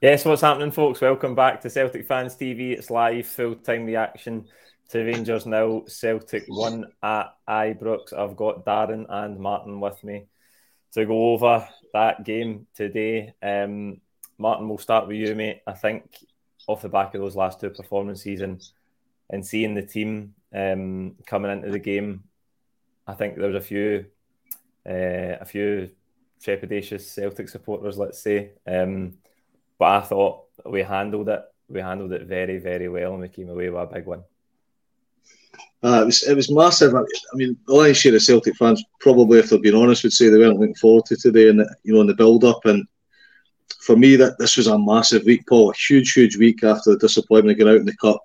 Yes, what's happening, folks? Welcome back to Celtic Fans TV. It's live, full time reaction to Rangers now. Celtic one at Ibrox. I've got Darren and Martin with me to go over that game today. Um, Martin, we'll start with you, mate. I think off the back of those last two performances and and seeing the team um, coming into the game, I think there was a few uh, a few trepidatious Celtic supporters, let's say. Um, but I thought we handled it. We handled it very, very well, and we came away with a big win. Uh, it was it was massive. I mean, the lion's share of Celtic fans probably, if they're being honest, would say they weren't looking forward to today, and you know, in the build up. And for me, that this was a massive week, Paul. A huge, huge week after the disappointment of getting out in the cup,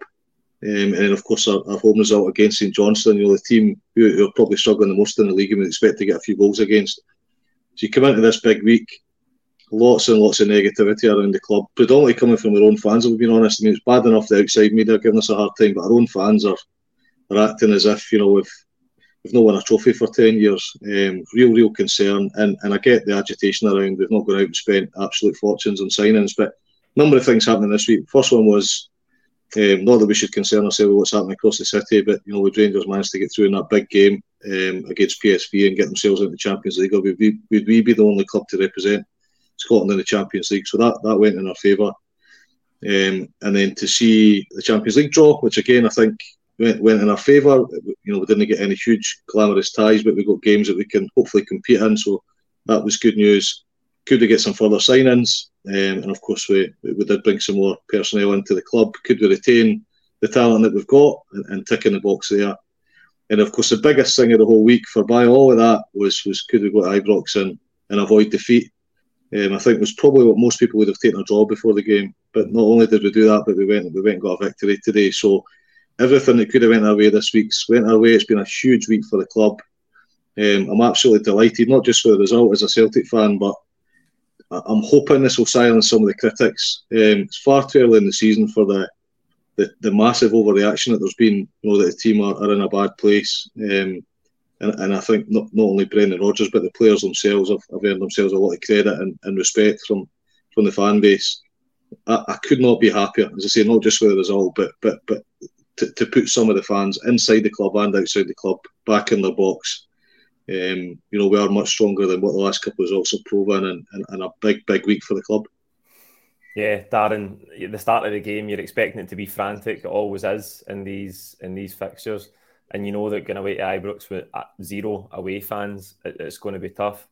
um, and then of course our, our, home result against St Johnstone. You know, the team who, who, are probably struggling the most in the league, and we expect to get a few goals against. So you come into this big week, lots and lots of negativity around the club, predominantly coming from our own fans. If we're honest, I mean it's bad enough the outside media giving us a hard time, but our own fans are, are acting as if you know we've we've not won a trophy for ten years. Um, real, real concern, and and I get the agitation around. We've not gone out and spent absolute fortunes on signings, but a number of things happening this week. First one was. Um, not that we should concern ourselves with what's happening across the city, but you know, with Rangers managed to get through in that big game um, against PSV and get themselves into the Champions League, would we, would we be the only club to represent Scotland in the Champions League. So that, that went in our favour. Um, and then to see the Champions League draw, which again I think went, went in our favour. You know, we didn't get any huge glamorous ties, but we got games that we can hopefully compete in. So that was good news. Could we get some further signings? Um, and of course, we, we did bring some more personnel into the club. Could we retain the talent that we've got and, and tick in the box there? And of course, the biggest thing of the whole week for by all of that was was could we go to Ibrox and, and avoid defeat? Um, I think was probably what most people would have taken a draw before the game. But not only did we do that, but we went we went and got a victory today. So everything that could have went our way this week's went our way. It's been a huge week for the club. Um, I'm absolutely delighted, not just for the result as a Celtic fan, but I'm hoping this will silence some of the critics. Um, it's far too early in the season for the the, the massive overreaction that there's been. You know that the team are, are in a bad place. Um, and, and I think not, not only Brendan Rodgers but the players themselves have, have earned themselves a lot of credit and, and respect from from the fan base. I, I, could not be happier, as I say, not just with the result, but but but to, to put some of the fans inside the club and outside the club back in their box. Um, you know, we are much stronger than what the last couple of results have proven, and, and, and a big, big week for the club. Yeah, Darren, at the start of the game, you're expecting it to be frantic. It always is in these in these fixtures and you know that going away to Ibrox with zero away fans, it, it's going to be tough.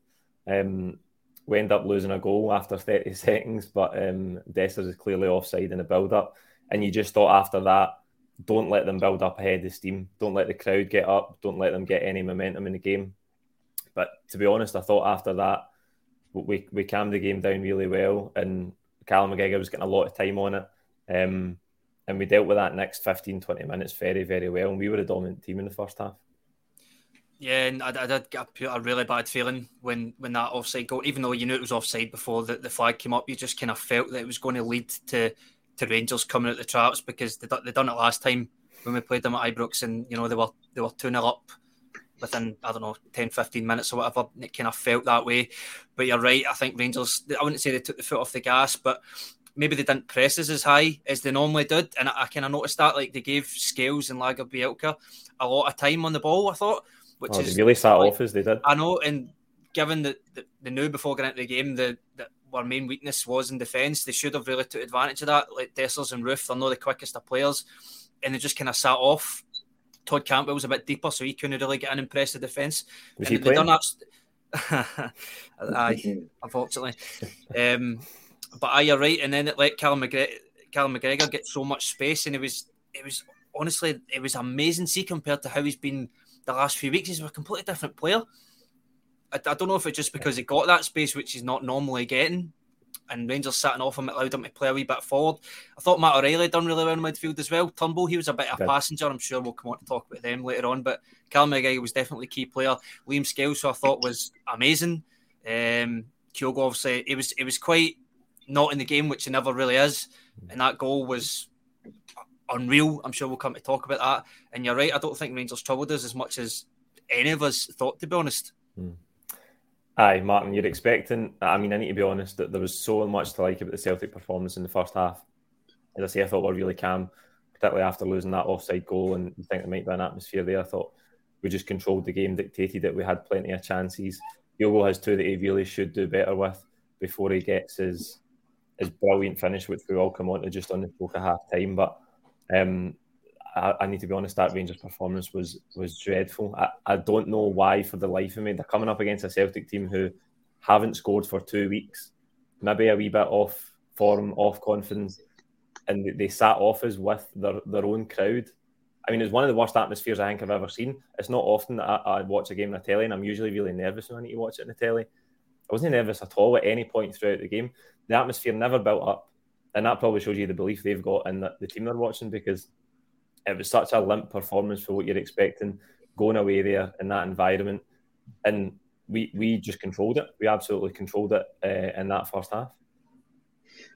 Um, we end up losing a goal after 30 seconds, but um, Dessers is clearly offside in the build up. And you just thought after that, don't let them build up ahead of steam. Don't let the crowd get up. Don't let them get any momentum in the game. But to be honest, I thought after that, we, we calmed the game down really well. And Callum McGregor was getting a lot of time on it. Um, and we dealt with that next 15, 20 minutes very, very well. And we were a dominant team in the first half. Yeah, and I, did get a, really bad feeling when, when that offside goal, even though you knew it was offside before the, the flag came up, you just kind of felt that it was going to lead to, to Rangers coming out the traps because they they done it last time when we played them at Ibrox and you know they were they were 2 0 up within I don't know 10 15 minutes or whatever and it kind of felt that way but you're right I think Rangers I wouldn't say they took the foot off the gas but maybe they didn't press us as high as they normally did. And I, I kind of noticed that, like they gave Scales and Lagerbielke a lot of time on the ball, I thought. Which oh, is really sat like, off as they did. I know, and given that they knew before getting into the game that, that our main weakness was in defence, they should have really took advantage of that. Like Dessers and Roofe, they're not the quickest of players, and they just kind of sat off. Todd Cantwell was a bit deeper, so he couldn't really get an impressive defence. Was and he playing? Done that... Aye, unfortunately. Um, but are you're right. And then it let Callum McGregor, Callum McGregor get so much space, and it was it was honestly it was amazing. See compared to how he's been the last few weeks, he's a completely different player. I, I don't know if it's just because he got that space which he's not normally getting, and Rangers sitting off him, it allowed him to play a wee bit forward. I thought Matt O'Riley done really well in midfield as well. Turnbull, he was a bit of a passenger. I'm sure we'll come on to talk about them later on, but Callum McGregor was definitely a key player. Liam Scales, who I thought was amazing. Um, Kyogo, obviously, it was it was quite not in the game, which he never really is. And that goal was unreal. I'm sure we'll come to talk about that. And you're right, I don't think Rangers troubled us as much as any of us thought, to be honest. Hmm. Aye, Martin, you're expecting. I mean, I need to be honest that there was so much to like about the Celtic performance in the first half. As I say, I thought we are really calm, particularly after losing that offside goal, and you think there might be an atmosphere there. I thought we just controlled the game, dictated it. We had plenty of chances. Kyogo has two that he really should do better with before he gets his his brilliant finish, which we all come on to just on the stroke of half time. But um, I, I, need to be honest, that Rangers performance was was dreadful. I, I don't know why for the life of me. They're coming up against a Celtic team who haven't scored for two weeks, maybe a wee bit off form, off confidence, and they, sat off as with their, their own crowd. I mean, it's one of the worst atmospheres I think I've ever seen. It's not often that I, I watch a game on the telly, and I'm usually really nervous when I need to watch it on the telly. I wasn't nervous at all at any point throughout the game. The atmosphere never built up, and that probably shows you the belief they've got in the, the team they're watching because it was such a limp performance for what you're expecting going away there in that environment, and we we just controlled it. We absolutely controlled it uh, in that first half.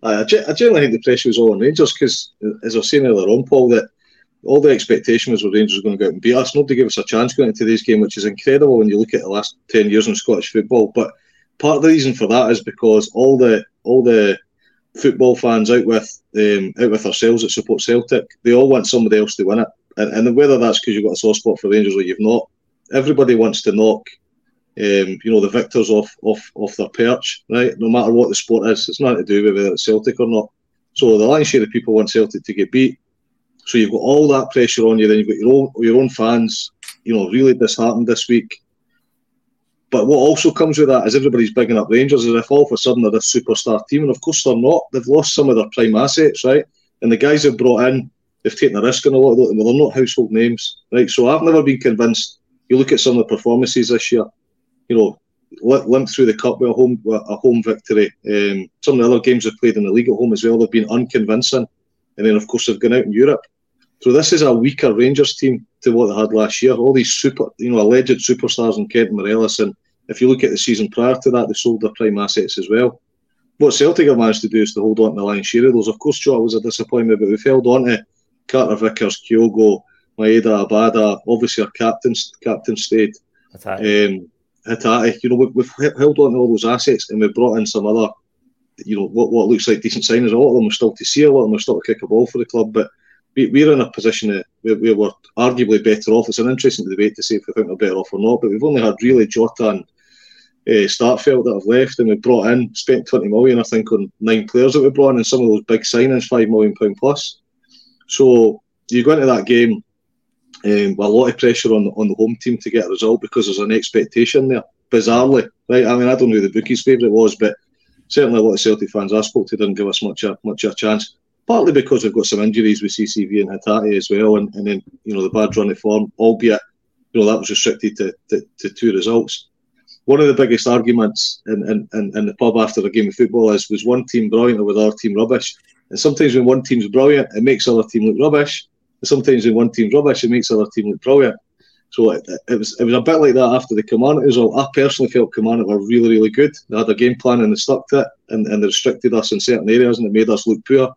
I, I generally think the pressure was all on Rangers because, as I was saying earlier on, Paul, that all the expectation was that Rangers were going to go out and beat us. Nobody gave us a chance going into this game, which is incredible when you look at the last ten years in Scottish football. But part of the reason for that is because all the all the football fans out with um, out with ourselves that support Celtic, they all want somebody else to win it. And, and whether that's because you've got a soft spot for Rangers or you've not, everybody wants to knock, um, you know, the victors off off off their perch, right? No matter what the sport is, it's nothing to do with whether it's Celtic or not. So the lion's share of people want Celtic to get beat. So you've got all that pressure on you. Then you've got your own your own fans, you know, really disheartened this week. But what also comes with that is everybody's bigging up Rangers as if all of a sudden they're a superstar team, and of course they're not. They've lost some of their prime assets, right? And the guys they've brought in, they've taken a risk on a lot of them. They're not household names, right? So I've never been convinced. You look at some of the performances this year, you know, limped through the cup with a home with a home victory. Um, some of the other games they've played in the league at home as well, they've been unconvincing. And then of course they've gone out in Europe. So this is a weaker Rangers team to what they had last year. All these super, you know, alleged superstars in Kent Morelos, and if you look at the season prior to that, they sold their prime assets as well. What Celtic have managed to do is to hold on to the lion's share of those. Of course, Jota was a disappointment, but we've held on to Carter Vickers, Kyogo, Maeda, Abada, obviously our captain, captain stayed. Um, you know, we, we've held on to all those assets and we've brought in some other, you know, what, what looks like decent signings. A lot of them are still to see, a lot of them are still to kick a ball for the club, but we, are in a position that we, were arguably better off. It's an interesting debate to see if we think we're better off or not, but we've only had really Jota and uh, Starfelt that have left, and we brought in, spent 20 million, I think, on nine players that we brought in, and some of those big signings, £5 million plus. So you go into that game um, with a lot of pressure on, on the home team to get a result because there's an expectation there, bizarrely. Right? I mean, I don't know who the bookie's favourite was, but certainly a lot of Celtic fans I spoke to didn't give us much a, much a chance partly because we've got some injuries with CCV and Hatate as well, and, and then you know the bad run of form, albeit you know that was restricted to, to, to two results. One of the biggest arguments in, in, in, in, the pub after a game of football is was one team brilliant or was our team rubbish? And sometimes when one team's brilliant, it makes other team look rubbish. And sometimes when one team's rubbish, it makes other team look brilliant. So it, it, was it was a bit like that after the Kilmarnock result. I personally felt Kilmarnock were really really good. They had a game plan and they stuck to it, and, and they restricted us in certain areas and it made us look poor.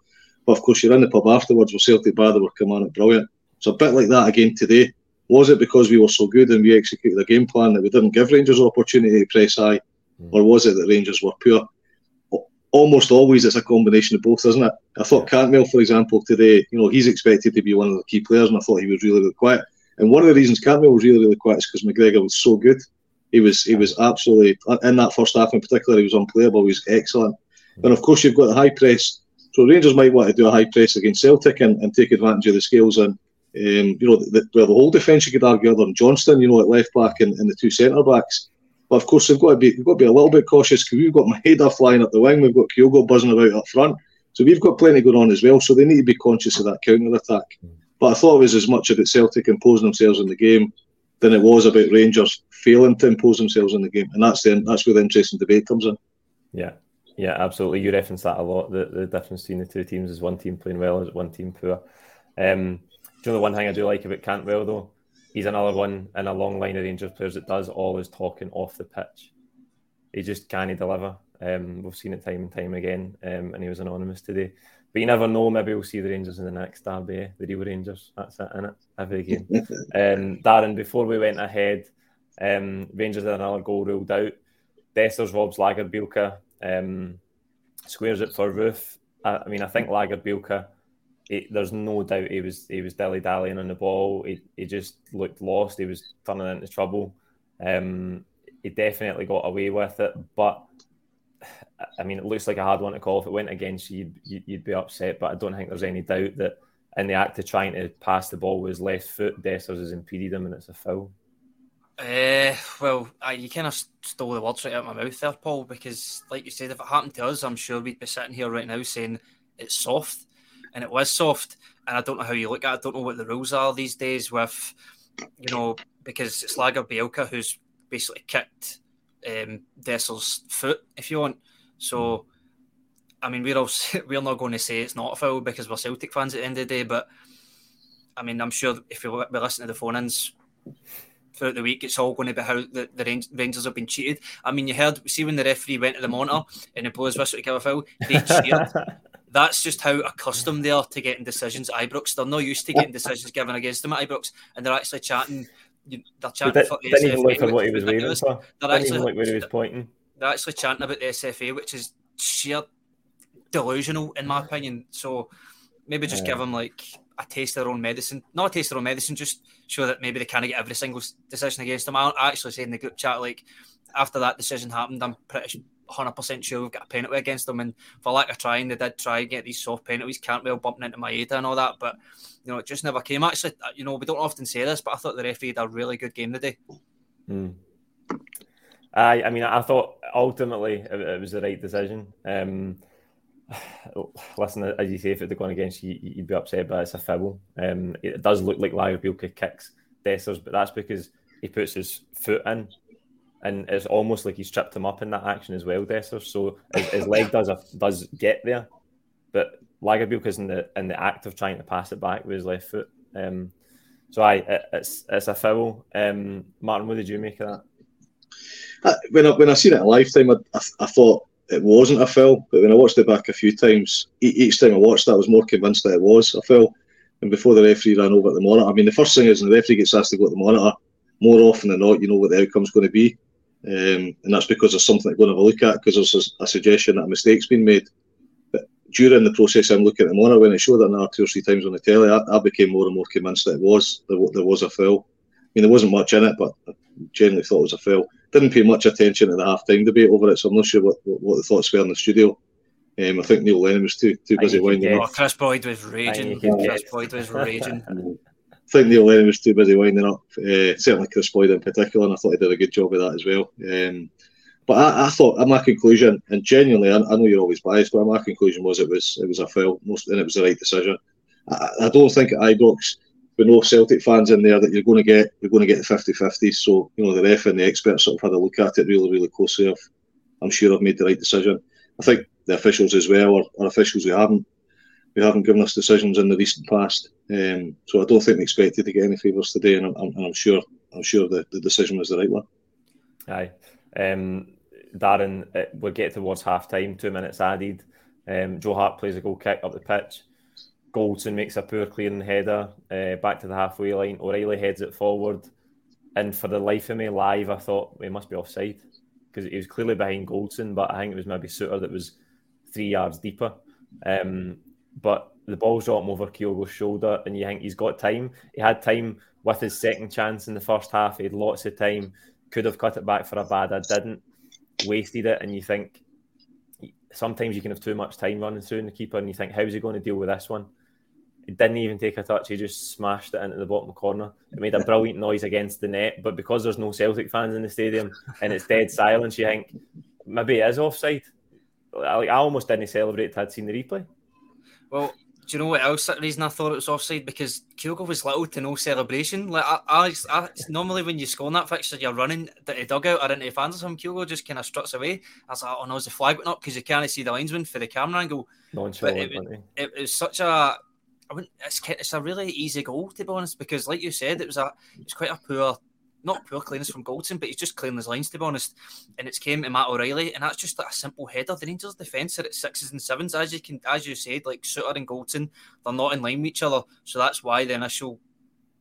But of course, you're in the pub afterwards with Celtic by the were coming brilliant. So a bit like that again today. Was it because we were so good and we executed a game plan that we didn't give Rangers opportunity to press high, mm. or was it that Rangers were poor? Almost always it's a combination of both, isn't it? I thought Cantwell, for example, today, you know, he's expected to be one of the key players, and I thought he was really, really quiet. And one of the reasons Cantwell was really, really quiet is because McGregor was so good. He was he was absolutely in that first half in particular. He was unplayable. He was excellent. And of course, you've got the high press so Rangers might want to do a high press against Celtic and, and take advantage of the scales and um, you know, the, the, the whole defence you could argue other than Johnston, you know, at left back and, and the two centre backs. But of course, they've got to be they've got to be a little bit cautious because we've got Maeda flying up the wing, we've got Kyogo buzzing about up front, so we've got plenty going on as well. So they need to be conscious of that counter attack. But I thought it was as much about Celtic imposing themselves in the game than it was about Rangers failing to impose themselves in the game, and that's the that's where the interesting debate comes in. Yeah, yeah, absolutely. You reference that a lot. The, the difference between the two teams is one team playing well, is one team poor. Um, do you know the one thing I do like about Cantwell though? He's another one in a long line of Rangers players that does all his talking off the pitch. He just can't deliver. Um, we've seen it time and time again, um, and he was anonymous today. But you never know. Maybe we'll see the Rangers in the next derby, eh? the real Rangers. That's it, in it every game. um, Darren, before we went ahead, um, Rangers had another goal ruled out Dessers robs Lagerbielke, um, squares it for Roofe. I, I mean, I think Lagerbielke, there's no doubt he was he was dilly dallying on the ball. He, he just looked lost. He was turning into trouble. Um, he definitely got away with it, but I mean, it looks like a hard one to call. If it went against you, you'd, you'd be upset. But I don't think there's any doubt that in the act of trying to pass the ball with his left foot, Dessers has impeded him, and it's a foul. Uh, well, uh, you kind of stole the words right out of my mouth there, Paul, because, like you said, if it happened to us, I'm sure we'd be sitting here right now saying it's soft, and it was soft. And I don't know how you look at it. I don't know what the rules are these days with, you know, because it's Lagerbielke who's basically kicked um, Dessers' foot, if you want. So, I mean, we're all, we're not going to say it's not a foul because we're Celtic fans at the end of the day, but I mean, I'm sure if we, we listen to the phone ins throughout the week, it's all going to be how the, the Rangers have been cheated. I mean, you heard, see when the referee went to the monitor and the blows whistle to give a foul, they cheered. That's just how accustomed they are to getting decisions at Ibrox. They're not used to getting decisions given against them at Ibrox, and they're actually chatting. They're chatting. Didn't even look at what he was waving for. They're didn't actually, even look where he was pointing. They're actually chanting about the SFA, which is sheer delusional, in my opinion. So maybe just yeah. give them like a taste of their own medicine. Not a taste of their own medicine, just show that maybe they can't get every single decision against them. I actually said in the group chat, like, after that decision happened, I'm pretty 100% sure we've got a penalty against them. And for lack of trying, they did try and get these soft penalties, can't Cantwell bumping into my Maeda and all that. But, you know, it just never came. Actually, uh, you know, we don't often say this, but I thought the referee had a really good game today. Mm. I, I mean, I thought ultimately it, it was the right decision. Um, listen, as you say, if it had gone against you, you'd be upset, but it's a foul. Um, it does look like Lagerbielke kicks Dessers, but that's because he puts his foot in, and it's almost like he's tripped him up in that action as well, Dessers. So his, his leg does a, does get there, but Lagerbielke's in the in the act of trying to pass it back with his left foot. Um, so I, it, it's it's a foul. Um, Martin, what did you make of that? Uh, when I when I seen it in lifetime, I, I, I thought it wasn't a foul. But when I watched it back a few times, each time I watched it, I was more convinced that it was a foul. And before the referee ran over at the monitor, I mean, the first thing is when the referee gets asked to go at the monitor, more often than not, you know what the outcome's going to be. Um, and that's because there's something to go and have a look at because there's a, a, suggestion that a mistake's been made. But during the process, I'm looking at the monitor when it showed that another two or three times on the telly, I, I became more and more convinced that it was there, there was a foul. I mean, there wasn't much in it, but I generally thought it was a foul didn't pay much attention to the half time debate over it, so I'm not sure what, what, what the thoughts were in the studio. Um, I think Neil Lennon was too too busy winding up. Oh, Kris Boyd was raging. Kris Boyd was raging. I think Neil Lennon was too busy winding up. Uh, certainly Kris Boyd in particular, and I thought he did a good job of that as well. Um, but I, I, thought, my conclusion, and genuinely, I, I, know you're always biased, but my conclusion was it was it was a foul, most, and it was the right decision. I, I don't think at Ibrox with no Celtic fans in there that you're going to get you're going to get the 50-50. So you know the ref and the experts sort of had a look at it really really closely. I've, I'm sure I've made the right decision. I think the officials as well, or, or officials we haven't we haven't given us decisions in the recent past. Um, so I don't think we expected to get any favours today, and I'm, I'm, I'm, sure I'm sure the, the decision was the right one. Aye, um, Darren, we'll get towards half time. Two minutes added. Um, Joe Hart plays a goal kick up the pitch. Goldson makes a poor clearing header uh, back to the halfway line. O'Riley heads it forward. And for the life of me, live, I thought it must be offside because he was clearly behind Goldson, but I think it was maybe Souttar that was three yards deeper. Um, but the ball's dropped over Kyogo's shoulder, and you think he's got time. He had time with his second chance in the first half. He had lots of time. Could have cut it back for Abada. I didn't. Wasted it, and you think sometimes you can have too much time running through the keeper, and you think, how's he going to deal with this one? He didn't even take a touch. He just smashed it into the bottom corner. It made a brilliant noise against the net, but because there's no Celtic fans in the stadium and it's dead silence, you think maybe it is offside. Like I almost didn't celebrate I'd seen the replay. Well, do you know what else? The reason I thought it was offside because Kyogo was little to no celebration. Like I, I, I normally when you score in that fixture, you're running the dugout or into the fans or something. Kyogo just kind of struts away. I was like, oh no, is the flag went up because you can't see the linesman for the camera angle. But it, it, it, was such a I wouldn't, it's, it's a really easy goal to be honest because, like you said, it was a it's quite a poor, not poor clearance from Goldson, but he's just clearing his lines to be honest. And it's came to Matt O'Riley, and that's just like a simple header. The Rangers' defence are at sixes and sevens, as you can, as you said, like Souttar and Goldson, they're not in line with each other, so that's why the initial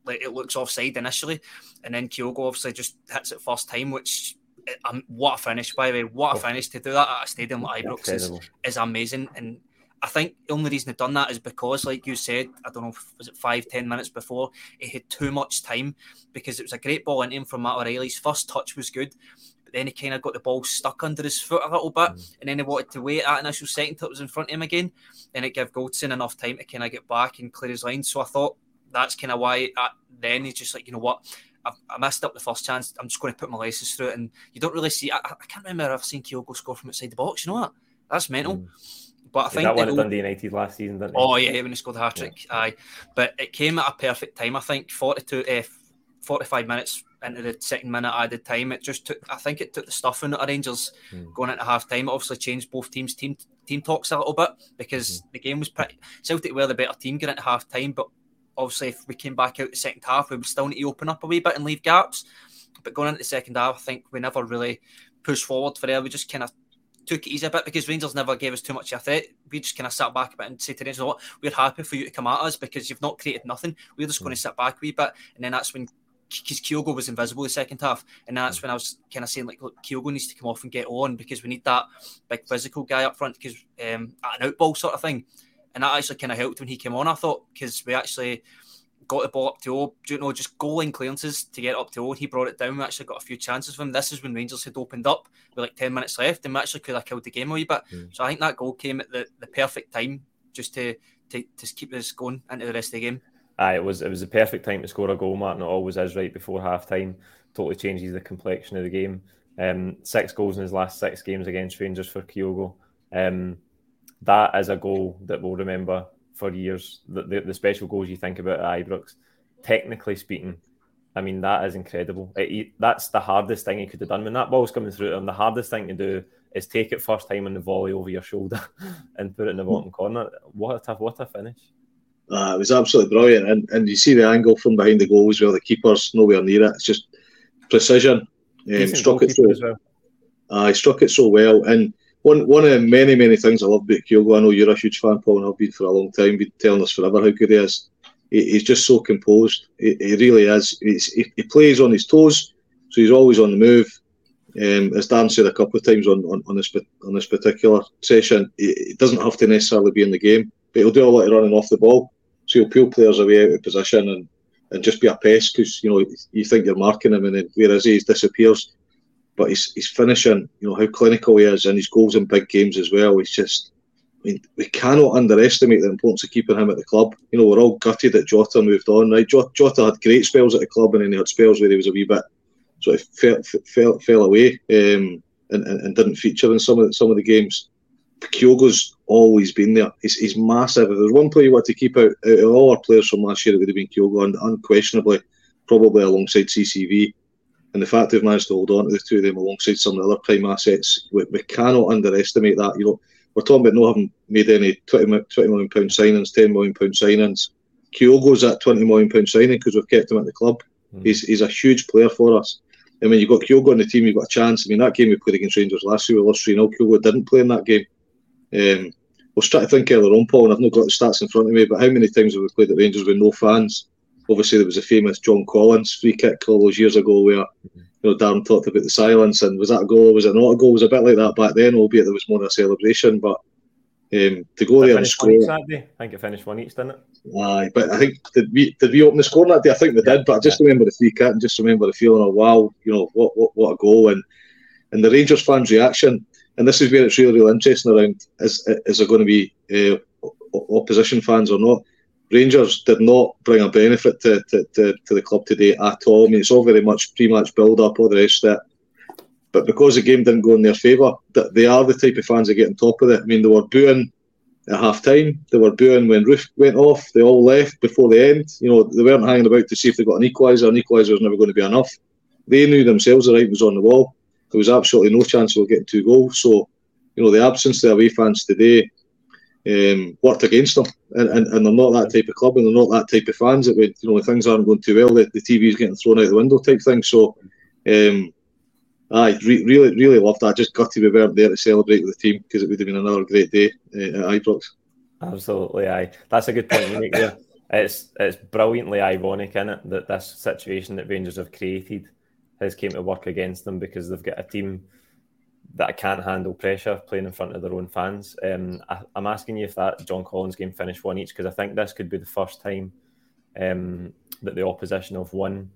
like it looks offside initially, and then Kyogo obviously just hits it first time, which um, what a finish, by the way. What a finish to do that at a stadium like Ibrox is, is amazing. And I think the only reason he done that is because, like you said, I don't know, was it five, ten minutes before, he had too much time because it was a great ball into him from Matt O'Riley's first touch was good. But then he kind of got the ball stuck under his foot a little bit, mm. and then he wanted to wait that initial second till it was in front of him again, and it gave Goldson enough time to kind of get back and clear his line. So I thought that's kind of why uh, then he's just like, you know what, I messed up the first chance. I'm just going to put my laces through it, and you don't really see. I, I can't remember I've seen Kyogo score from outside the box. You know what? That's mental. Mm. But I think that one at Dundee United last season, didn't it? Oh yeah, when he scored the hat trick. Yeah. Aye, but it came at a perfect time. I think 42, uh, 45 minutes into the second minute added time. It just took. I think it took the stuff in the Rangers mm. going into half time. It obviously changed both teams' team team talks a little bit because mm. the game was pretty. Celtic were the better team going into half time, but obviously, if we came back out the second half, we would still need to open up a wee bit and leave gaps. But going into the second half, I think we never really pushed forward for there. We just kind of took it easy a bit because Rangers never gave us too much of a threat. We just kind of sat back a bit and said to Rangers, what, we're happy for you to come at us because you've not created nothing. We're just mm. going to sit back a wee bit. And then that's when because Kyogo was invisible the second half, and that's when I was kind of saying like, look, Kyogo needs to come off and get on because we need that big physical guy up front because um, at an outball sort of thing and that actually kind of helped when he came on. I thought because we actually got the ball up to O, you know, just goal goaling clearances to get up to O, he brought it down. We actually got a few chances from him. This is when Rangers had opened up with like ten minutes left, and we actually could have killed the game a wee bit. Mm. So I think that goal came at the, the perfect time just to, to to keep this going into the rest of the game. Aye, it was it was the perfect time to score a goal, Martin. It always is right before half time. Totally changes the complexion of the game. Um, six goals in his last six games against Rangers for Kyogo. Um, that is a goal that we'll remember for years. The, the, the special goals you think about at Ibrox, technically speaking, I mean that is incredible. It, that's the hardest thing he could have done when that ball's coming through him. The hardest thing to do is take it first time on the volley over your shoulder and put it in the bottom corner. What a tough what a finish! Uh, it was absolutely brilliant, and and you see the angle from behind the goal as well. The keeper's nowhere near it. It's just precision. Um, struck it so. Well. Uh, he struck it so well, and one one of the many many things I love about Kyogo. I know you're a huge fan, Paul, and I've been for a long time. Been telling us forever how good he is. He, he's just so composed. He, he really is. He, he, plays on his toes, so he's always on the move. Um, as Dan said a couple of times on, on, on this on this particular session, he, doesn't have to necessarily be in the game, but he'll do a lot of running off the ball. So he'll peel players away out of position and, and just be a pest because you know you think you're marking him and then where is he? He disappears but he's, he's finishing, you know, how clinical he is and his goals in big games as well. He's just, I mean, we cannot underestimate the importance of keeping him at the club. You know, we're all gutted that Jota moved on, right? Jota had great spells at the club and then he had spells where he was a wee bit sort of fell, fell, fell away um, and, and, and, didn't feature in some of the, some of the games. Kyogo's always been there. He's, he's massive. If there's one player you want to keep out, out of all our players from last year, it would have been Kyogo, and unquestionably, probably alongside CCV. And the fact they've managed to hold on to the two of them alongside some of the other prime assets, we, we cannot underestimate that. You know, we're talking about not having made any 20, 20 million pound signings, 10 million pound signings. Kyogo's at 20 million pound signing because we've kept him at the club. Mm. He's, he's a huge player for us. And when you've got Kyogo on the team, you've got a chance. I mean, that game we played against Rangers last year, we lost 3 0. Kyogo didn't play in that game. Um, I was trying to think earlier on, Paul, and I've not got the stats in front of me, but how many times have we played at Rangers with no fans? Obviously there was a famous John Collins free kick all those years ago where you know Darren talked about the silence and was that a goal? Was it not a goal? It was a bit like that back then, albeit there was more of a celebration. But um, to go there and score, I think it finished one each, didn't it? Aye, but I think did we did we open the score that day? I think we did, but I just remember the free kick and just remember the feeling of wow, you know what what what a goal and and the Rangers fans' reaction. And this is where it's really, really interesting around is is there going to be uh, opposition fans or not? Rangers did not bring a benefit to, to, to, to, the club today at all. I mean, it's all very much pre-match build-up, all the rest of it. But because the game didn't go in their favour, they are the type of fans that get on top of it. I mean, they were booing at half time. They were booing when Roofe went off. They all left before the end. You know, they weren't hanging about to see if they got an equaliser. An equaliser was never going to be enough. They knew themselves the right was on the wall. There was absolutely no chance of getting two goals. So, you know, the absence of the away fans today um, worked against them, and, and, and they're not that type of club, and they're not that type of fans that would, you know, when things aren't going too well, the, the TV's getting thrown out the window type thing. So, um, I re- really, really loved that. Just gutted we weren't there to celebrate with the team because it would have been another great day uh, at Ibrox. Absolutely, aye. That's a good point you make there. It's it's brilliantly ironic in it that this situation that Rangers have created has came to work against them because they've got a team that can't handle pressure playing in front of their own fans. Um, I, am asking you if that John Collins game finished one each because I think this could be the first time um, that the opposition have won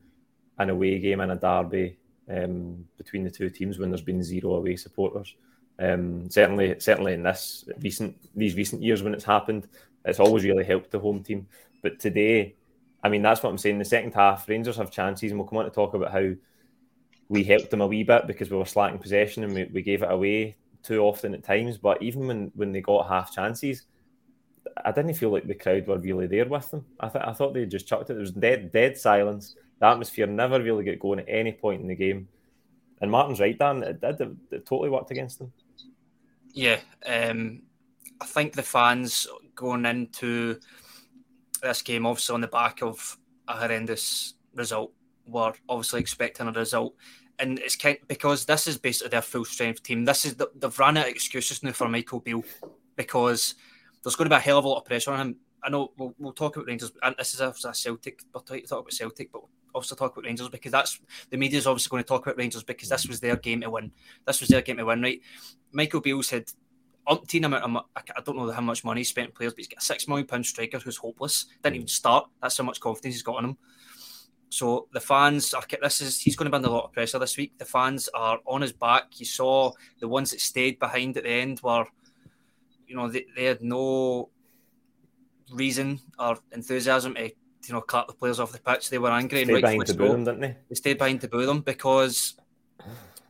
an away game and a derby um, between the two teams when there's been zero away supporters. Um, certainly, certainly in this recent these recent years when it's happened, it's always really helped the home team. But today, I mean, that's what I'm saying. The second half, Rangers have chances, and we'll come on to talk about how we helped them a wee bit because we were slacking possession and we, we gave it away too often at times. But even when, when they got half chances, I didn't feel like the crowd were really there with them. I, th- I thought they just chucked it. There was dead dead silence. The atmosphere never really got going at any point in the game. And Martin's right, Dan. It, it, it, totally worked against them. Yeah, um, I think the fans going into this game, obviously on the back of a horrendous result, were obviously expecting a result and it's kind because this is basically their full strength team. This is the, they've ran out of excuses now for Michael Beale because there's going to be a hell of a lot of pressure on him. I know we'll, we'll talk about Rangers, and this is a, a Celtic, but talk about Celtic, but also talk about Rangers because that's the media is obviously going to talk about Rangers because this was their game to win. This was their game to win, right? Michael Beale's had umpteen amount of I don't know how much money he spent on players, but he's got a six million pound striker who's hopeless. Didn't even start. That's how much confidence he's got in him. So the fans are this is he's going to be under a lot of pressure this week. The fans are on his back. You saw the ones that stayed behind at the end were, you know, they, they had no reason or enthusiasm to you know clap the players off the pitch. They were angry stayed behind to boo them, didn't they? They stayed behind to boo them because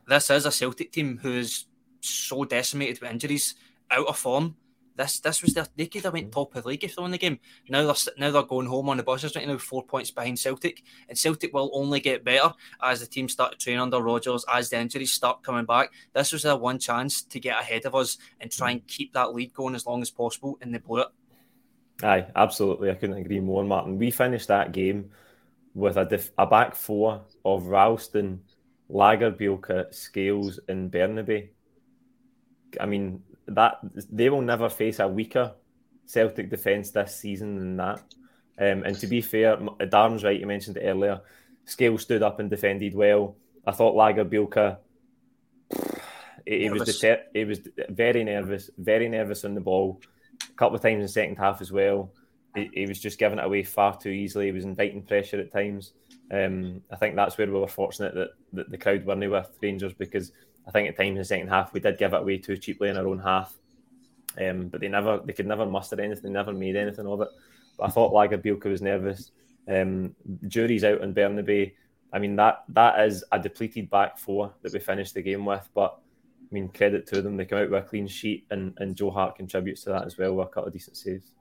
this is a Celtic team who's so decimated with injuries, out of form. This this was their they could have went mm. top of the league if they won the game. Now they're now they're going home on the buses right now, four points behind Celtic, and Celtic will only get better as the team start to train under Rodgers, as the injuries start coming back. This was their one chance to get ahead of us and try mm. and keep that lead going as long as possible, and they blew it. Aye, absolutely. I couldn't agree more, Martin. We finished that game with a, a back four of Ralston, Lagerbielke, Scales, and Bernabei. I mean, that they will never face a weaker Celtic defence this season than that. Um, and to be fair, Darren's right. You mentioned it earlier. Scale stood up and defended well. I thought Lagerbielke. He was deter- he was very nervous, very nervous on the ball. A couple of times in the second half as well. He, he was just giving it away far too easily. He was inviting pressure at times. Um, I think that's where we were fortunate that, that the crowd weren't with Rangers because I think at times in the second half we did give it away too cheaply in our own half. Um, but they never they could never muster anything, they never made anything of it. But I thought Lagerbielke was nervous. Um, jury's out on Bernabei. I mean that that is a depleted back four that we finished the game with, but I mean credit to them. They come out with a clean sheet and, and Joe Hart contributes to that as well with a couple of decent saves.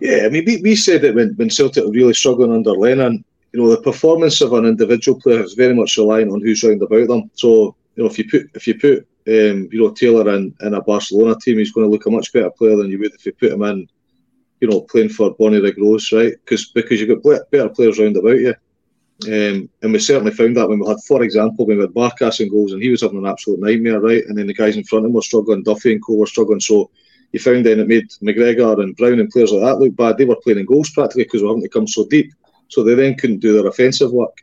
Yeah, I mean we, we said that when, when Celtic were really struggling under Lennon, you know, the performance of an individual player is very much reliant on who's round about them. So you know, if you put if you put um, you know Taylor in, in a Barcelona team, he's going to look a much better player than you would if you put him in, you know, playing for Bonnyrigg Rose, right? Because because you've got better players round about you. Um, and we certainly found that when we had, for example, when we had Barkas in goals and he was having an absolute nightmare, right? And then the guys in front of him were struggling, Duffy and Co were struggling. So you found then it made McGregor and Brown and players like that look bad. They were playing in goals practically because we to come so deep. So they then couldn't do their offensive work.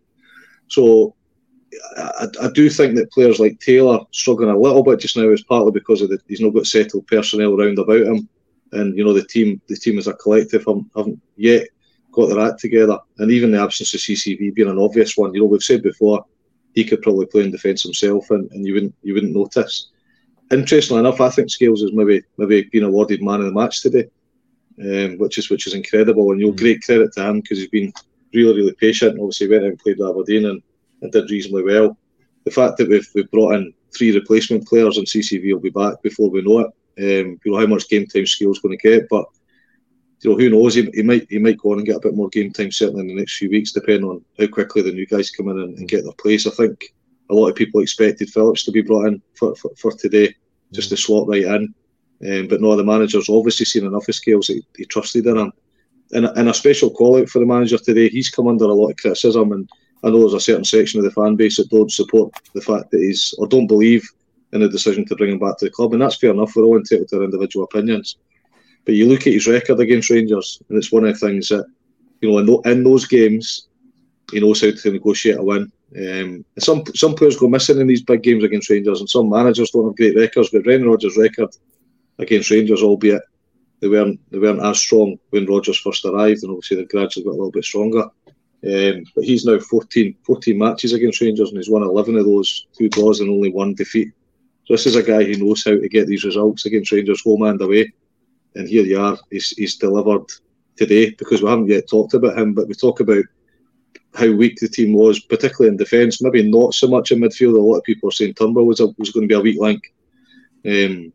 So I, I, do think that players like Taylor struggling a little bit just now is partly because of the, he's not got settled personnel around about him, and you know the team the team as a collective haven't, haven't yet got their act together. And even the absence of CCV being an obvious one, you know we've said before he could probably play in defence himself, and, and you wouldn't you wouldn't notice. Interestingly enough, I think Scales has maybe maybe been awarded man of the match today, um, which is which is incredible, and you know mm. great credit to him because he's been really really patient. Obviously went out and played Aberdeen and and did reasonably well. The fact that we've, we've brought in three replacement players and CCV will be back before we know it. Um, you know how much game time Scales going to get, but you know who knows? He, he, might he might go on and get a bit more game time certainly in the next few weeks, depending on how quickly the new guys come in and, and get their place. I think a lot of people expected Phillips to be brought in for, for, for today, just to slot right in. Um, but no, the manager's obviously seen enough of Scales that he, he trusted in him. And, and a special call out for the manager today. He's come under a lot of criticism and I know there's a certain section of the fan base that don't support the fact that he's or don't believe in the decision to bring him back to the club, and that's fair enough. We're all entitled to our individual opinions. But you look at his record against Rangers, and it's one of the things that you know in, those games he knows how to negotiate a win. Um, some some players go missing in these big games against Rangers, and some managers don't have great records. But Brendan Rodgers' record against Rangers, albeit they weren't they weren't as strong when Rodgers first arrived, and obviously they've gradually got a little bit stronger. Um, but he's now 14, 14 matches against Rangers, and he's won 11 of those, two draws and only one defeat. So this is a guy who knows how to get these results against Rangers home and away. And here you are, he's, he's delivered today because we haven't yet talked about him, but we talk about how weak the team was, particularly in defence. Maybe not so much in midfield. A lot of people are saying Turnbull was, a, was going to be a weak link. Um,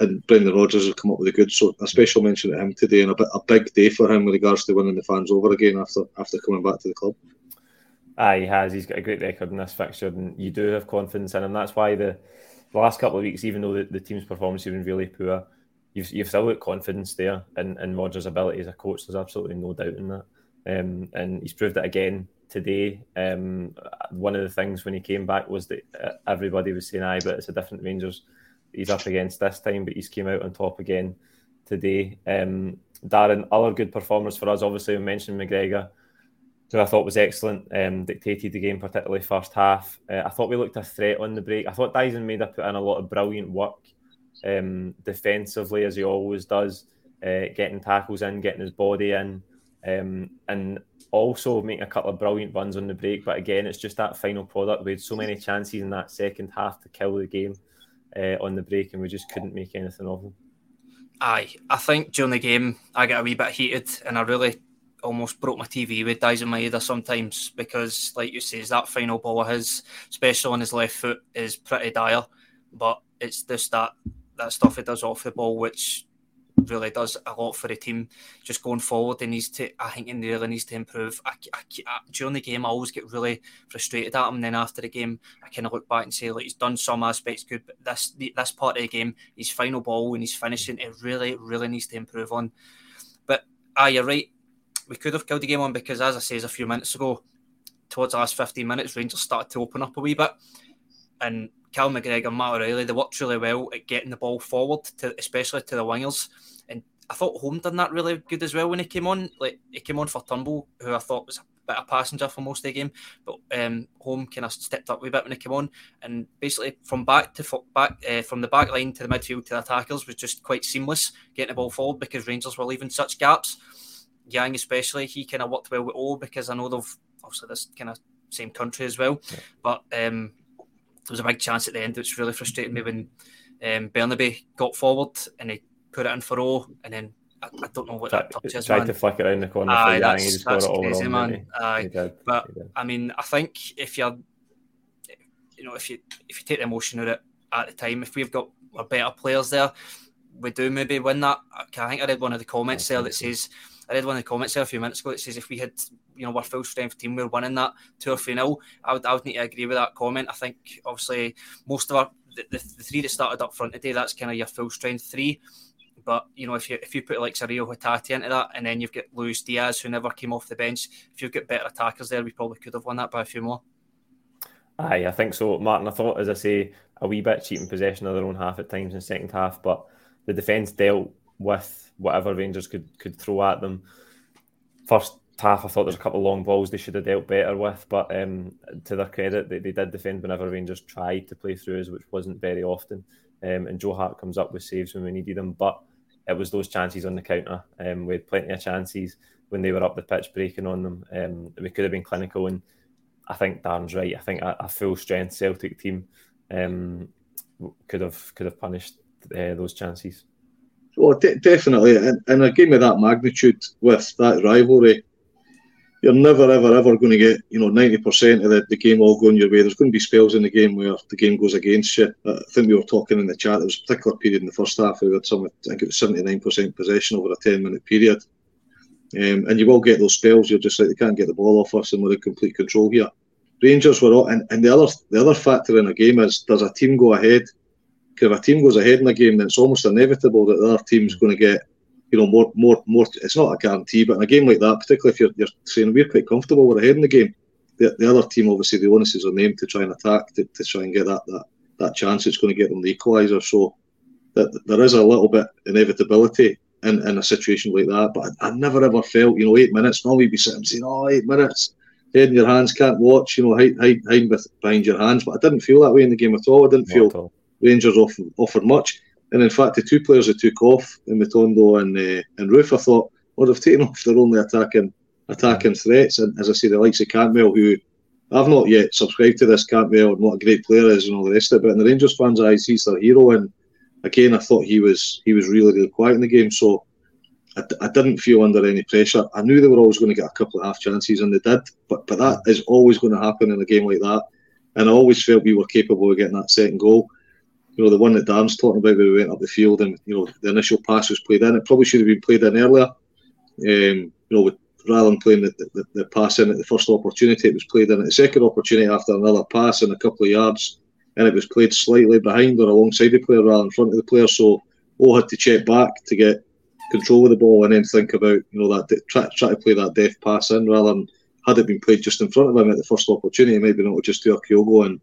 and Brendan Rodgers has come up with a good, so a special mention to him today, and a, a big day for him with regards to winning the fans over again after after coming back to the club. Ah, he has. He's got a great record in this fixture, and you do have confidence in him. That's why the, the last couple of weeks, even though the, the team's performance has been really poor, you've, you've still got confidence there in, in Rodgers' ability as a coach. There's absolutely no doubt in that. Um, and he's proved it again today. Um, one of the things when he came back was that uh, everybody was saying, "Aye, but it's a different Rangers he's up against this time." But he's came out on top again today. Um, Darren, other good performers for us. Obviously, we mentioned McGregor, who I thought was excellent. Um, dictated the game, particularly first half. Uh, I thought we looked a threat on the break. I thought Daizen Maeda put in a lot of brilliant work um, defensively, as he always does, uh, getting tackles in, getting his body in um, and also making a couple of brilliant runs on the break. But again, it's just that final product. We had so many chances in that second half to kill the game uh, on the break, and we just couldn't make anything of them. Aye, I think during the game I got a wee bit heated, and I really almost broke my TV with Daizen Maeda sometimes because, like you say, that final ball of his, especially on his left foot, is pretty dire. But it's just that that stuff he does off the ball, which really does a lot for the team just going forward. He needs to, I think, he really needs to improve. I, I, I, during the game, I always get really frustrated at him. And then after the game, I kind of look back and say, like, he's done some aspects good, but this this part of the game, his final ball and his finishing, it really, really needs to improve on. But ah, you're right. We could have killed the game on because, as I said a few minutes ago, towards the last 15 minutes, Rangers started to open up a wee bit. And Cal McGregor, and Matt O'Riley, they worked really well at getting the ball forward, to, especially to the wingers. And I thought Holm done that really good as well when he came on. Like he came on for Turnbull, who I thought was a bit of passenger for most of the game, but um, Holm kind of stepped up a bit when he came on, and basically from back to back uh, from the back line to the midfield to the attackers was just quite seamless getting the ball forward because Rangers were leaving such gaps. Yang especially, he kind of worked well with O because I know they've obviously this kind of same country as well, yeah. but um, there was a big chance at the end, which really frustrated me when um, got forward and he put it in for O, and then I, I don't know what that touch is. Tried man. to flick it around the corner Aye, that's, Yang. He just that's got it all crazy, wrong, man. Aye, but. I mean, I think if you're, you know, if you if you take the emotion out of it at the time, if we've got our better players there, we do maybe win that. I think I read one of the comments there that says. I read one of the comments there a few minutes ago that says if we had, you know, our full strength team, we we're winning that two or three nil. I would, I would need to agree with that comment. I think obviously most of our the, the, the three that started up front today, that's kind of your full strength three. But you know, if you if you put like Rio Hatate into that, and then you've got Luis Diaz who never came off the bench, if you've got better attackers there, we probably could have won that by a few more. Aye, I think so, Martin. I thought, as I say, a wee bit cheating possession of their own half at times in the second half, but the defence dealt with whatever Rangers could could throw at them. First half, I thought there's a couple of long balls they should have dealt better with, but um, to their credit, they, they did defend whenever Rangers tried to play through us, which wasn't very often. Um, and Joe Hart comes up with saves when we needed them, but it was those chances on the counter. Um, we had plenty of chances when they were up the pitch breaking on them. Um, we could have been clinical, and I think Darren's right. I think a, a full strength Celtic team um, could have could have punished uh, those chances. Well, de- definitely, in, in a game of that magnitude with that rivalry, you're never, ever, ever going to get you know ninety percent of the, the game all going your way. There's going to be spells in the game where the game goes against you. I think we were talking in the chat. There was a particular period in the first half where we had some, I think it was seventy nine percent possession over a ten minute period, um, and you will get those spells. You're just like they can't get the ball off us, and we're in complete control here. Rangers were all, and, and the other the other factor in a game is does a team go ahead? If a team goes ahead in a game, then it's almost inevitable that the other team's going to get you know, more, more, more. It's not a guarantee, but in a game like that, particularly if you're, you're saying we're quite comfortable, we're ahead in the game. The, the other team, obviously, the onus is on them to try and attack to, to try and get that that that chance. It's going to get them the equaliser. So that there is a little bit inevitability in, in a situation like that. But I, I never ever felt, you know, eight minutes. Normally, be sitting saying, "Oh, eight minutes." head in your hands, can't watch, you know, hide, hide, hide behind your hands. But I didn't feel that way in the game at all. I didn't Not feel Rangers offer, offered much. And in fact, the two players that took off in Matondo and uh, and Roofe, I thought would have taken off their only attacking attacking threats. And as I say, the likes of Cantwell, who I've not yet subscribed to this Cantwell and what a great player is and all the rest of it. But in the Rangers fans' eyes, he's their hero. And again, I thought he was he was really really quiet in the game. So I, I didn't feel under any pressure. I knew they were always going to get a couple of half chances, and they did. But but that is always going to happen in a game like that. And I always felt we were capable of getting that second goal. You know, the one that Dan's talking about, where we went up the field and you know the initial pass was played in. It probably should have been played in earlier. Um, you know, with, rather than playing the, the, the, pass in at the first opportunity, it was played in at the second opportunity after another pass in a couple of yards, and it was played slightly behind or alongside the player rather than in front of the player. So O had to check back to get control of the ball and then think about you know that try, try to play that deft pass in rather than had it been played just in front of him at the first opportunity, maybe not just a Kyogo and,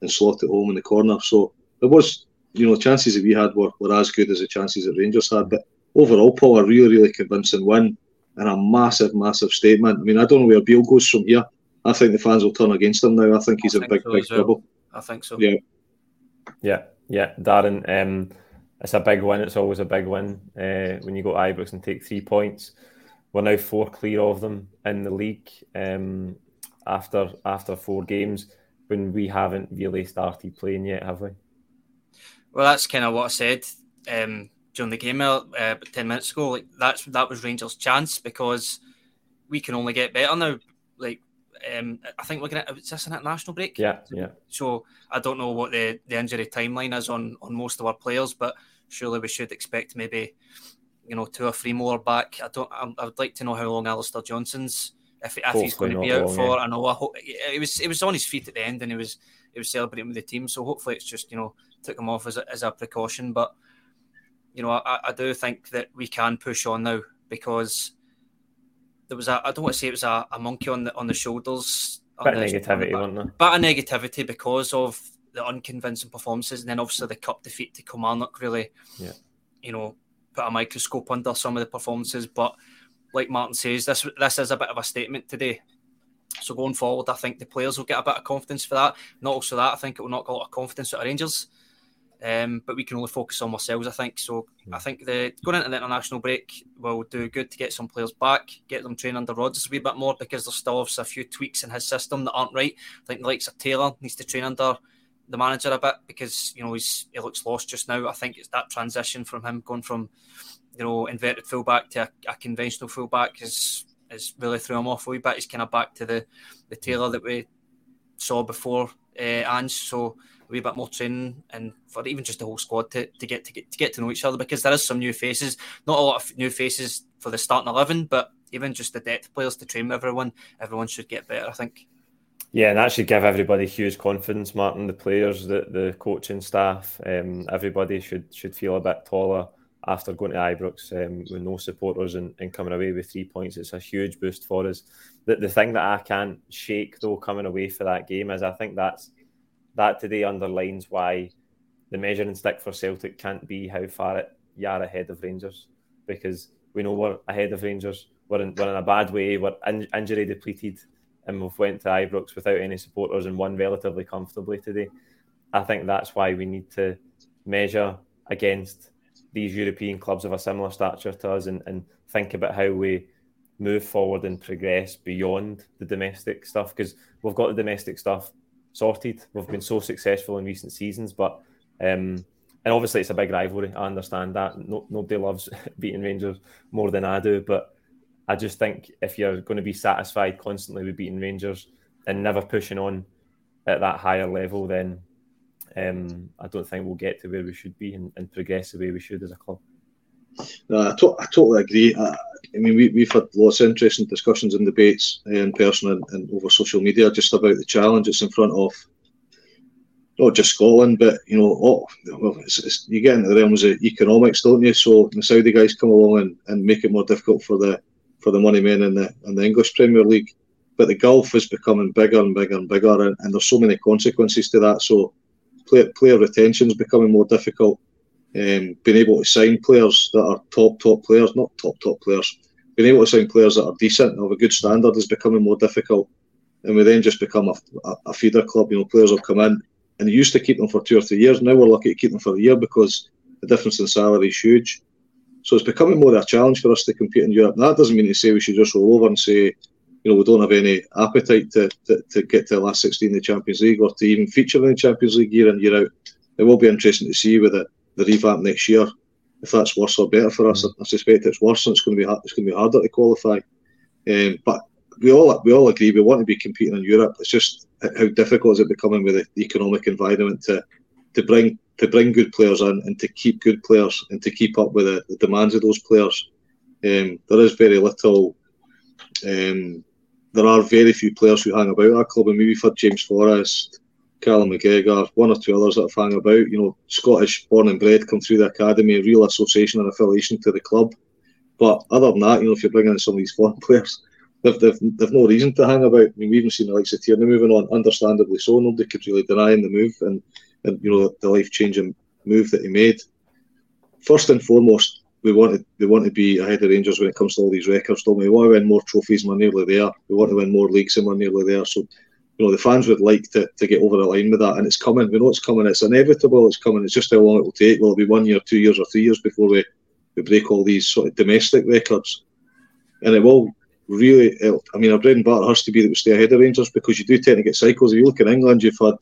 and slot it home in the corner. So there was, you know, chances that we had were, were as good as the chances that Rangers had. But overall, Paul, a really, really convincing win and a massive, massive statement. I mean, I don't know where Beale goes from here. I think the fans will turn against him now. I think he's I in big, so big trouble. I think so. Yeah. Yeah, yeah, Darren. Um, it's a big win. It's always a big win uh, when you go to Ibrox and take three points. We're now four clear of them in the league um, after after four games when we haven't really started playing yet, have we? Well, that's kind of what I said um, during the game uh, ten minutes ago. Like that's that was Rangers' chance because we can only get better now. Like um, I think we're going to. Is this an international break? Yeah, yeah. So I don't know what the, the injury timeline is on on most of our players, but surely we should expect maybe you know two or three more back. I don't. I, I would like to know how long Alistair Johnston's if, if he's going to be out long, for. Yeah. I know. I hope it was it was on his feet at the end, and he was he was celebrating with the team. So hopefully it's just you know took him off as a, as a precaution. But you know I, I do think that we can push on now because there was a I don't want to say it was a, a monkey on the on the shoulders. Bit of negativity, wasn't there? Bit of negativity because of the unconvincing performances, and then obviously the cup defeat to Kilmarnock really, yeah. you know, put a microscope under some of the performances. But like Martin says, this this is a bit of a statement today. So going forward, I think the players will get a bit of confidence for that. Not also that, I think it will knock a lot of confidence out of Rangers. Um, but we can only focus on ourselves, I think. So I think the going into the international break will do good to get some players back, get them trained under Rodgers a wee bit more because there's still a few tweaks in his system that aren't right. I think the likes of Taylor needs to train under the manager a bit because you know he's he looks lost just now. I think it's that transition from him going from you know inverted fullback to a, a conventional fullback is is really threw him off a wee bit. He's kind of back to the the Taylor that we saw before uh, Ange. So a wee bit more training and for even just the whole squad to, to get to get to get to know each other because there is some new faces. Not a lot of new faces for the starting eleven, but even just the depth players to train with everyone. Everyone should get better. I think. Yeah, and that should give everybody huge confidence, Martin. The players, the the coaching staff, um, everybody should should feel a bit taller after going to Ibrox um, with no supporters and, and, coming away with three points. It's a huge boost for us. The, the thing that I can't shake though coming away for that game is I think that's that today underlines why the measuring stick for Celtic can't be how far it, you are ahead of Rangers because we know we're ahead of Rangers. We're in, we're in a bad way. We're in, injury depleted and we've went to Ibrox without any supporters and won relatively comfortably today. I think that's why we need to measure against these European clubs of a similar stature to us and, and think about how we move forward and progress beyond the domestic stuff because we've got the domestic stuff sorted. We've been so successful in recent seasons, but um, and obviously it's a big rivalry. I understand that. No, nobody loves beating Rangers more than I do, but I just think if you're going to be satisfied constantly with beating Rangers and never pushing on at that higher level, then um, I don't think we'll get to where we should be and, and progress the way we should as a club. Uh, I, to- I, totally agree. Uh, I mean, we, we've had lots of interesting discussions and debates uh, in person and, and, over social media just about the challenge that's in front of not just Scotland, but you know, oh, well, it's, it's, you get into the realms of economics, don't you? So the Saudi guys come along and, and make it more difficult for the for the money men in the in the English Premier League. But the gulf is becoming bigger and bigger and bigger, and, and there's so many consequences to that. So player, player retention is becoming more difficult. Um, being able to sign players that are top top players, not top top players, being able to sign players that are decent and have a good standard is becoming more difficult. and we then just become a, a, feeder club. You know, players will come in, and you used to keep them for two or three years. Now we're lucky to keep them for a year because the difference in salary is huge. So it's becoming more of a challenge for us to compete in Europe. And that doesn't mean to say we should just roll over and say, you know, we don't have any appetite to, to, to get to the last 16 in the Champions League or to even feature in the Champions League year in, year out. It will be interesting to see with the, the revamp next year if that's worse or better for us. Mm. I suspect it's worse and it's going to be hard, it's going to be harder to qualify. Um, but we all we all agree we want to be competing in Europe. It's just how difficult is it becoming with the, the economic environment to to bring to bring good players in and to keep good players and to keep up with the, the demands of those players. Um, there is very little. Um, there are very few players who hang about our club, and maybe for James Forrest, Callum McGregor, one or two others that have hung about. You know, Scottish born and bred, come through the academy, real association and affiliation to the club. But other than that, you know, if you're bringing in some of these foreign players, they've, they've, they've no reason to hang about. I mean, we've even seen the likes of Tierney moving on, understandably so. Nobody could really deny the move and, and you know the life changing move that he made. First and foremost, we want to we want to be ahead of Rangers when it comes to all these records, don't we? We want to win more trophies, and we're nearly there. We want to win more leagues, and we're nearly there. So, you know, the fans would like to, to get over the line with that, and it's coming. We know it's coming. It's inevitable. It's coming. It's just how long it will take. Will it be one year, two years, or three years before we, we break all these sort of domestic records? And it will really, I mean, our bread and butter has to be that we stay ahead of Rangers because you do tend to get cycles. If you look in England, you've had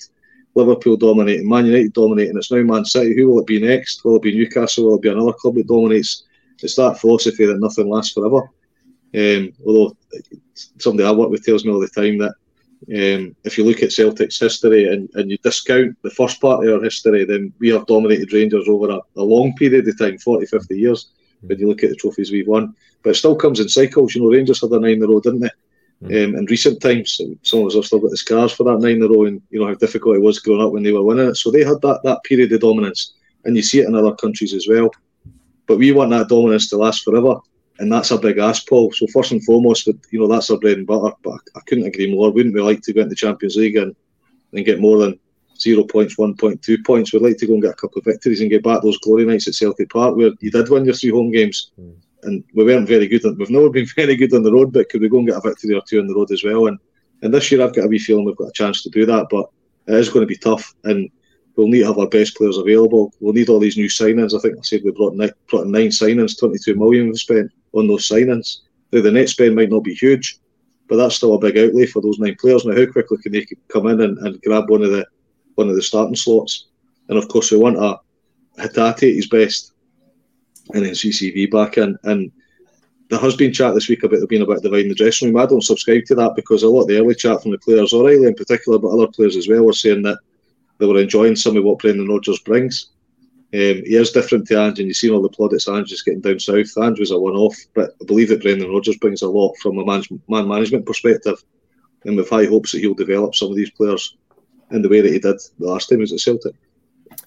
Liverpool dominating, Man United dominating, it's now Man City. Who will it be next? Will it be Newcastle? Will it be another club that dominates? It's that philosophy that nothing lasts forever. Um, although somebody I work with tells me all the time that um, if you look at Celtic's history and, and you discount the first part of our history, then we have dominated Rangers over a, a long period of time 40, 50 years when you look at the trophies we've won. But it still comes in cycles. You know, Rangers had a nine in a row, didn't they? Mm. Um, in recent times, some of us have still got the scars for that nine in a row, and you know how difficult it was growing up when they were winning it. So they had that that period of dominance, and you see it in other countries as well. But we want that dominance to last forever, and that's a big ask, Paul. So first and foremost, you know that's our bread and butter. But I, I couldn't agree more. Wouldn't we like to go into the Champions League and and get more than zero points, one point, two points? We'd like to go and get a couple of victories and get back those glory nights at Celtic Park where you did win your three home games. Mm and we weren't very good. we've never been very good on the road, but could we go and get a victory or two on the road as well? And and this year I've got a wee feeling we've got a chance to do that, but it is going to be tough, and we'll need to have our best players available. We'll need all these new signings. I think I said we brought nine, brought nine signings, 22 million we've spent on those signings. Now, the net spend might not be huge, but that's still a big outlay for those nine players. Now, how quickly can they come in and, and grab one of the one of the starting slots? And of course, we want a Hatate at his best and then CCV back in. And there has been chat this week about there being a bit dividing the dressing room. I don't subscribe to that because a lot of the early chat from the players, O'Riley in particular, but other players as well, were saying that they were enjoying some of what Brendan Rodgers brings. Um, he is different to Ange, and you've seen all the plaudits Ange is getting down south. Ange was a one off, but I believe that Brendan Rodgers brings a lot from a man, man management perspective, and with high hopes that he'll develop some of these players in the way that he did the last time he was at Celtic.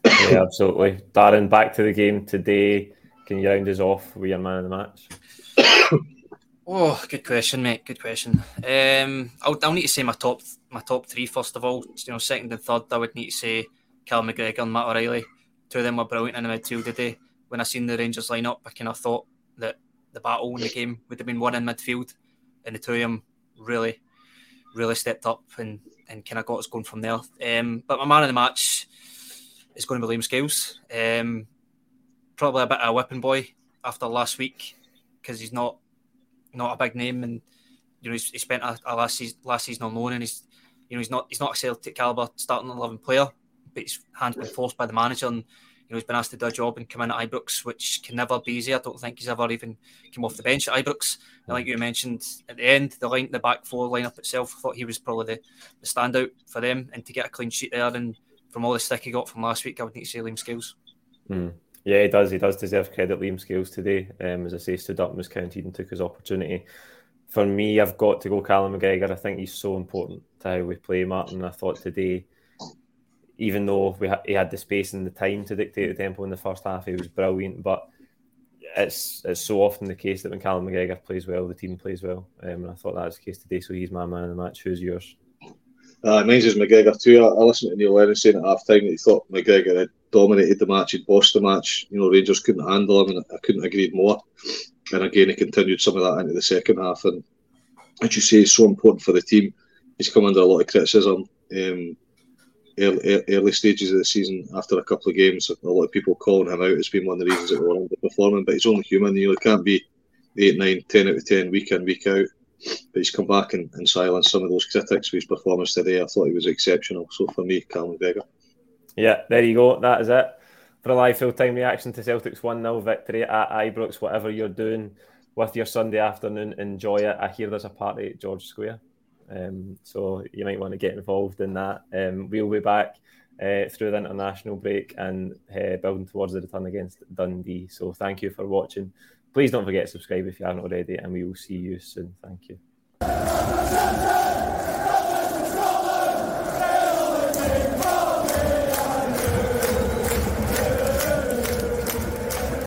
Yeah, absolutely. Darren, back to the game today. Can you round us off with your man of the match? oh, good question, mate. Good question. Um, I'll, I'll need to say my top my top three first of all. You know, second and third, I would need to say Cal McGregor and Matt O'Riley. Two of them were brilliant in the midfield today. When I seen the Rangers line up, I kind of thought that the battle in the game would have been won in midfield, and the two of them really, really stepped up and, and kind of got us going from there. Um, but my man of the match is going to be Liam Scales. Um, probably a bit of a whipping boy after last week because he's not not a big name and you know he spent a, a, last season last season alone and he's you know he's not he's not a Celtic caliber starting eleven player but his hand's been forced by the manager and you know he's been asked to do a job and come in at Ibrox which can never be easy I don't think he's ever even come off the bench at Ibrox and like you mentioned at the end the line the back four lineup itself I thought he was probably the, the standout for them and to get a clean sheet there and from all the stick he got from last week I would need to say Liam Scales. Mm. Yeah, he does. He does deserve credit. Liam Scales today, um, as I say, stood up and was counted and took his opportunity. For me, I've got to go Callum McGregor. I think he's so important to how we play, Martin. I thought today, even though we ha- he had the space and the time to dictate the tempo in the first half, he was brilliant. But it's it's so often the case that when Callum McGregor plays well, the team plays well. Um, and I thought that was the case today. So he's my man of the match. Who's yours? Uh, mine's is McGregor too. I, I listened to Neil Lennon saying at half time that he thought McGregor had dominated the match, he'd bossed the match. You know, Rangers couldn't handle him, and I couldn't agree more. And again, he continued some of that into the second half. And as you say, it's so important for the team. he's come under a lot of criticism. Um, early, early, stages of the season, after a couple of games, a lot of people calling him out It's been one of the reasons that we're underperforming. But he's only human. You know, it can't be eight, nine, ten out of ten week in, week out. But he's come back and, and silenced some of those critics for his performance today. I thought he was exceptional. So for me, Callum McGregor. Yeah, there you go. That is it. For a live full time reaction to Celtic's 1 0 victory at Ibrox, whatever you're doing with your Sunday afternoon, enjoy it. I hear there's a party at George Square. Um, so you might want to get involved in that. Um, we'll be back uh, through the international break and uh, building towards the return against Dundee. So thank you for watching. Please don't forget to subscribe if you haven't already, and we will see you soon. Thank you.